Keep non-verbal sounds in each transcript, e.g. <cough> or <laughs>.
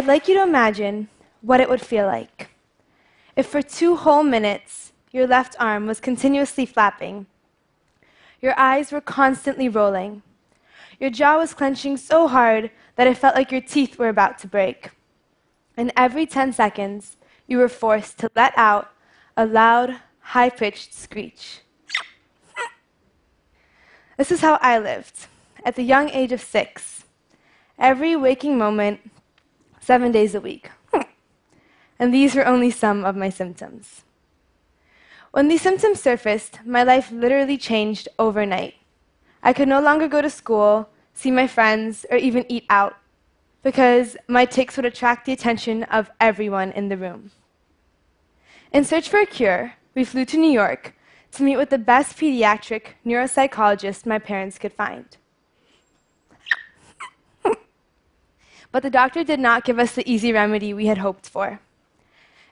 I'd like you to imagine what it would feel like if for two whole minutes your left arm was continuously flapping, your eyes were constantly rolling, your jaw was clenching so hard that it felt like your teeth were about to break, and every 10 seconds you were forced to let out a loud, high pitched screech. This is how I lived at the young age of six, every waking moment, seven days a week. And these were only some of my symptoms. When these symptoms surfaced, my life literally changed overnight. I could no longer go to school, see my friends, or even eat out because my tics would attract the attention of everyone in the room. In search for a cure, we flew to New York to meet with the best pediatric neuropsychologist my parents could find. But the doctor did not give us the easy remedy we had hoped for.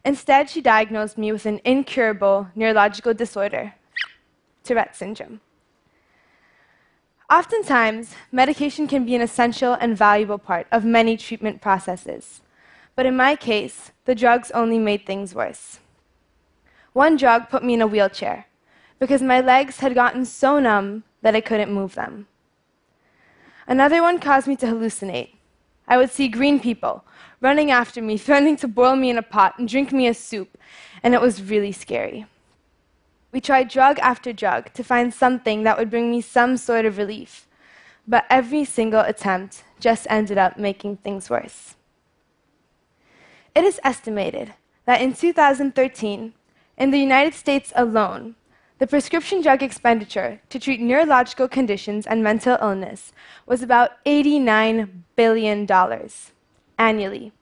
Instead, she diagnosed me with an incurable neurological disorder, Tourette syndrome. Oftentimes, medication can be an essential and valuable part of many treatment processes. But in my case, the drugs only made things worse. One drug put me in a wheelchair, because my legs had gotten so numb that I couldn't move them. Another one caused me to hallucinate. I would see green people running after me, <laughs> threatening to boil me in a pot and drink me a soup, and it was really scary. We tried drug after drug to find something that would bring me some sort of relief, but every single attempt just ended up making things worse. It is estimated that in 2013, in the United States alone, the prescription drug expenditure to treat neurological conditions and mental illness was about $89 billion annually.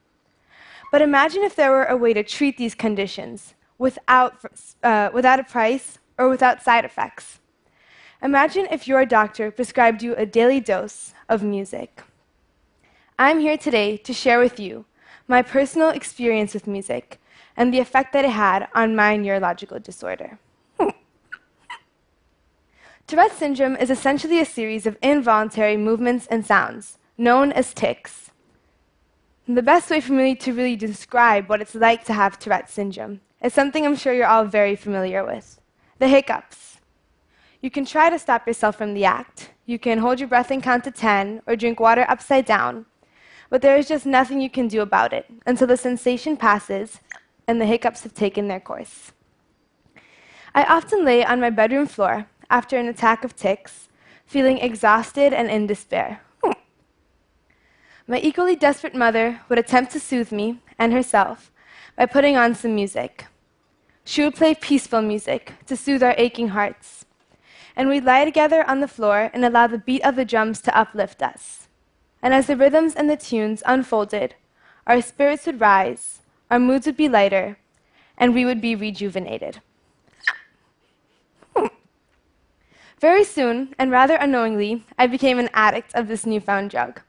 But imagine if there were a way to treat these conditions without, uh, without a price or without side effects. Imagine if your doctor prescribed you a daily dose of music. I'm here today to share with you my personal experience with music and the effect that it had on my neurological disorder. Tourette syndrome is essentially a series of involuntary movements and sounds, known as tics. The best way for me to really describe what it's like to have Tourette syndrome is something I'm sure you're all very familiar with the hiccups. You can try to stop yourself from the act. You can hold your breath and count to 10 or drink water upside down. But there is just nothing you can do about it until the sensation passes and the hiccups have taken their course. I often lay on my bedroom floor after an attack of tics, feeling exhausted and in despair. My equally desperate mother would attempt to soothe me and herself by putting on some music. She would play peaceful music to soothe our aching hearts. And we'd lie together on the floor and allow the beat of the drums to uplift us. And as the rhythms and the tunes unfolded, our spirits would rise, our moods would be lighter, and we would be rejuvenated. Very soon, and rather unknowingly, I became an addict of this newfound drug.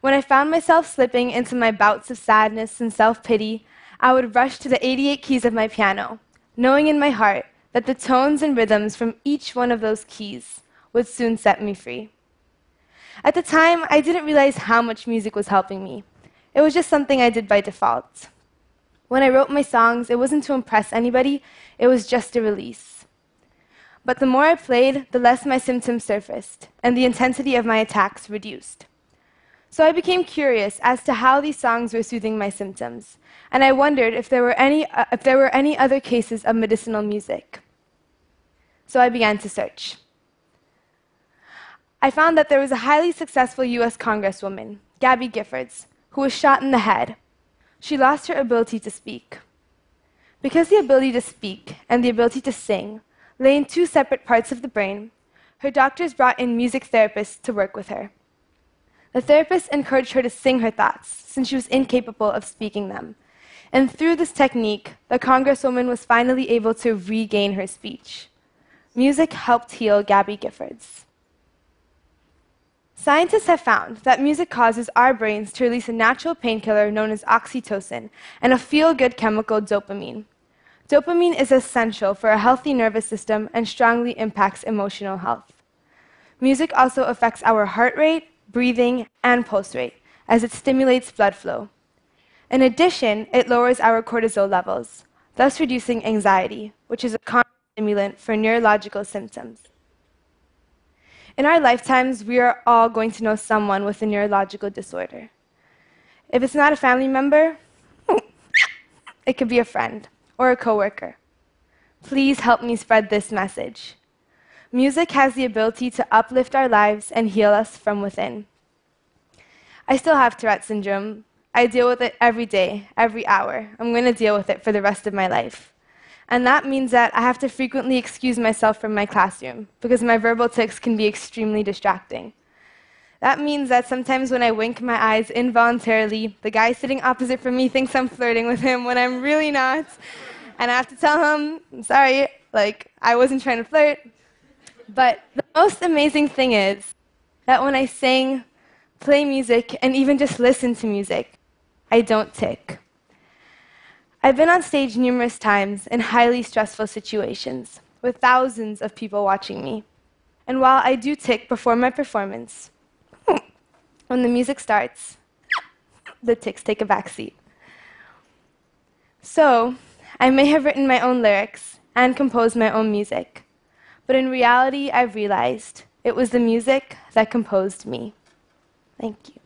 When I found myself slipping into my bouts of sadness and self pity, I would rush to the 88 keys of my piano, knowing in my heart that the tones and rhythms from each one of those keys would soon set me free. At the time, I didn't realize how much music was helping me. It was just something I did by default. When I wrote my songs, it wasn't to impress anybody, it was just a release. But the more I played, the less my symptoms surfaced, and the intensity of my attacks reduced. So I became curious as to how these songs were soothing my symptoms, and I wondered if there were any, uh, if there were any other cases of medicinal music. So I began to search. I found that there was a highly successful US Congresswoman, Gabby Giffords, who was shot in the head. She lost her ability to speak. Because the ability to speak and the ability to sing lay in two separate parts of the brain, her doctors brought in music therapists to work with her. The therapists encouraged her to sing her thoughts, since she was incapable of speaking them. And through this technique, the Congresswoman was finally able to regain her speech. Music helped heal Gabby Giffords. Scientists have found that music causes our brains to release a natural painkiller known as oxytocin and a feel good chemical dopamine. Dopamine is essential for a healthy nervous system and strongly impacts emotional health. Music also affects our heart rate, breathing, and pulse rate, as it stimulates blood flow. In addition, it lowers our cortisol levels, thus reducing anxiety, which is a common stimulant for neurological symptoms. In our lifetimes, we are all going to know someone with a neurological disorder. If it's not a family member, <laughs> it could be a friend or a coworker. Please help me spread this message. Music has the ability to uplift our lives and heal us from within. I still have Tourette syndrome. I deal with it every day, every hour. I'm going to deal with it for the rest of my life. And that means that I have to frequently excuse myself from my classroom because my verbal tics can be extremely distracting. That means that sometimes when I wink my eyes involuntarily, the guy sitting opposite from me thinks I'm flirting with him when I'm really not. And I have to tell him, I'm sorry, like, I wasn't trying to flirt. But the most amazing thing is that when I sing, play music, and even just listen to music, I don't tic. I've been on stage numerous times in highly stressful situations with thousands of people watching me. And while I do tic before my performance, when the music starts, the tics take a backseat. So, I may have written my own lyrics and composed my own music, but in reality, I've realized it was the music that composed me. Thank you.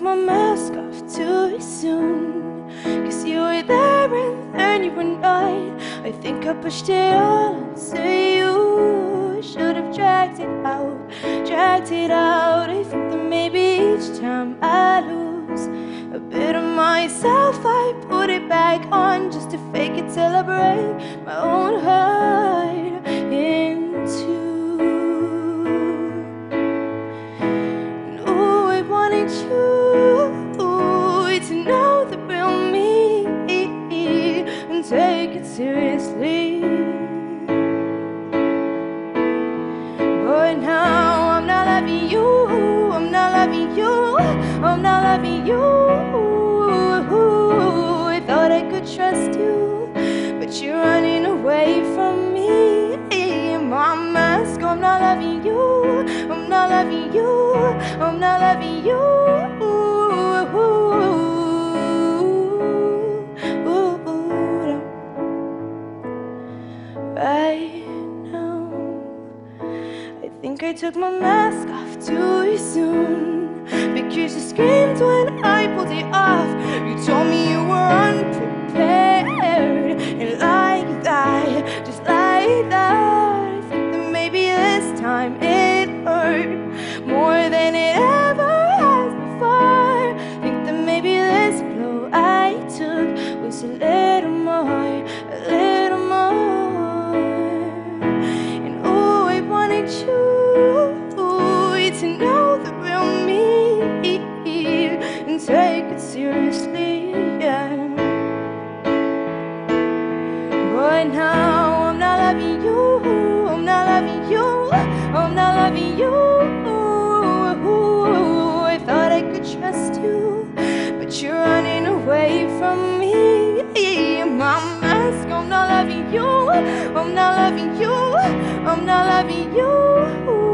Took my mask off too soon. Cause you were there and then you were not I think I pushed it all onto you. Should have dragged it out, dragged it out. I think that maybe each time I lose a bit of myself I put it back on just to fake it till I break my own heart in I'm not loving you. I thought I could trust you, but you're running away from me. My mask, I'm not loving you, I'm not loving you, I'm not loving you. Right now, I think I took my mask off too soon Because you screamed when I pulled it off. You told me you were unprepared And like that, just like that. That maybe this time but you're running away from me. My mask, I'm not loving you, I'm not loving you, I'm not loving you.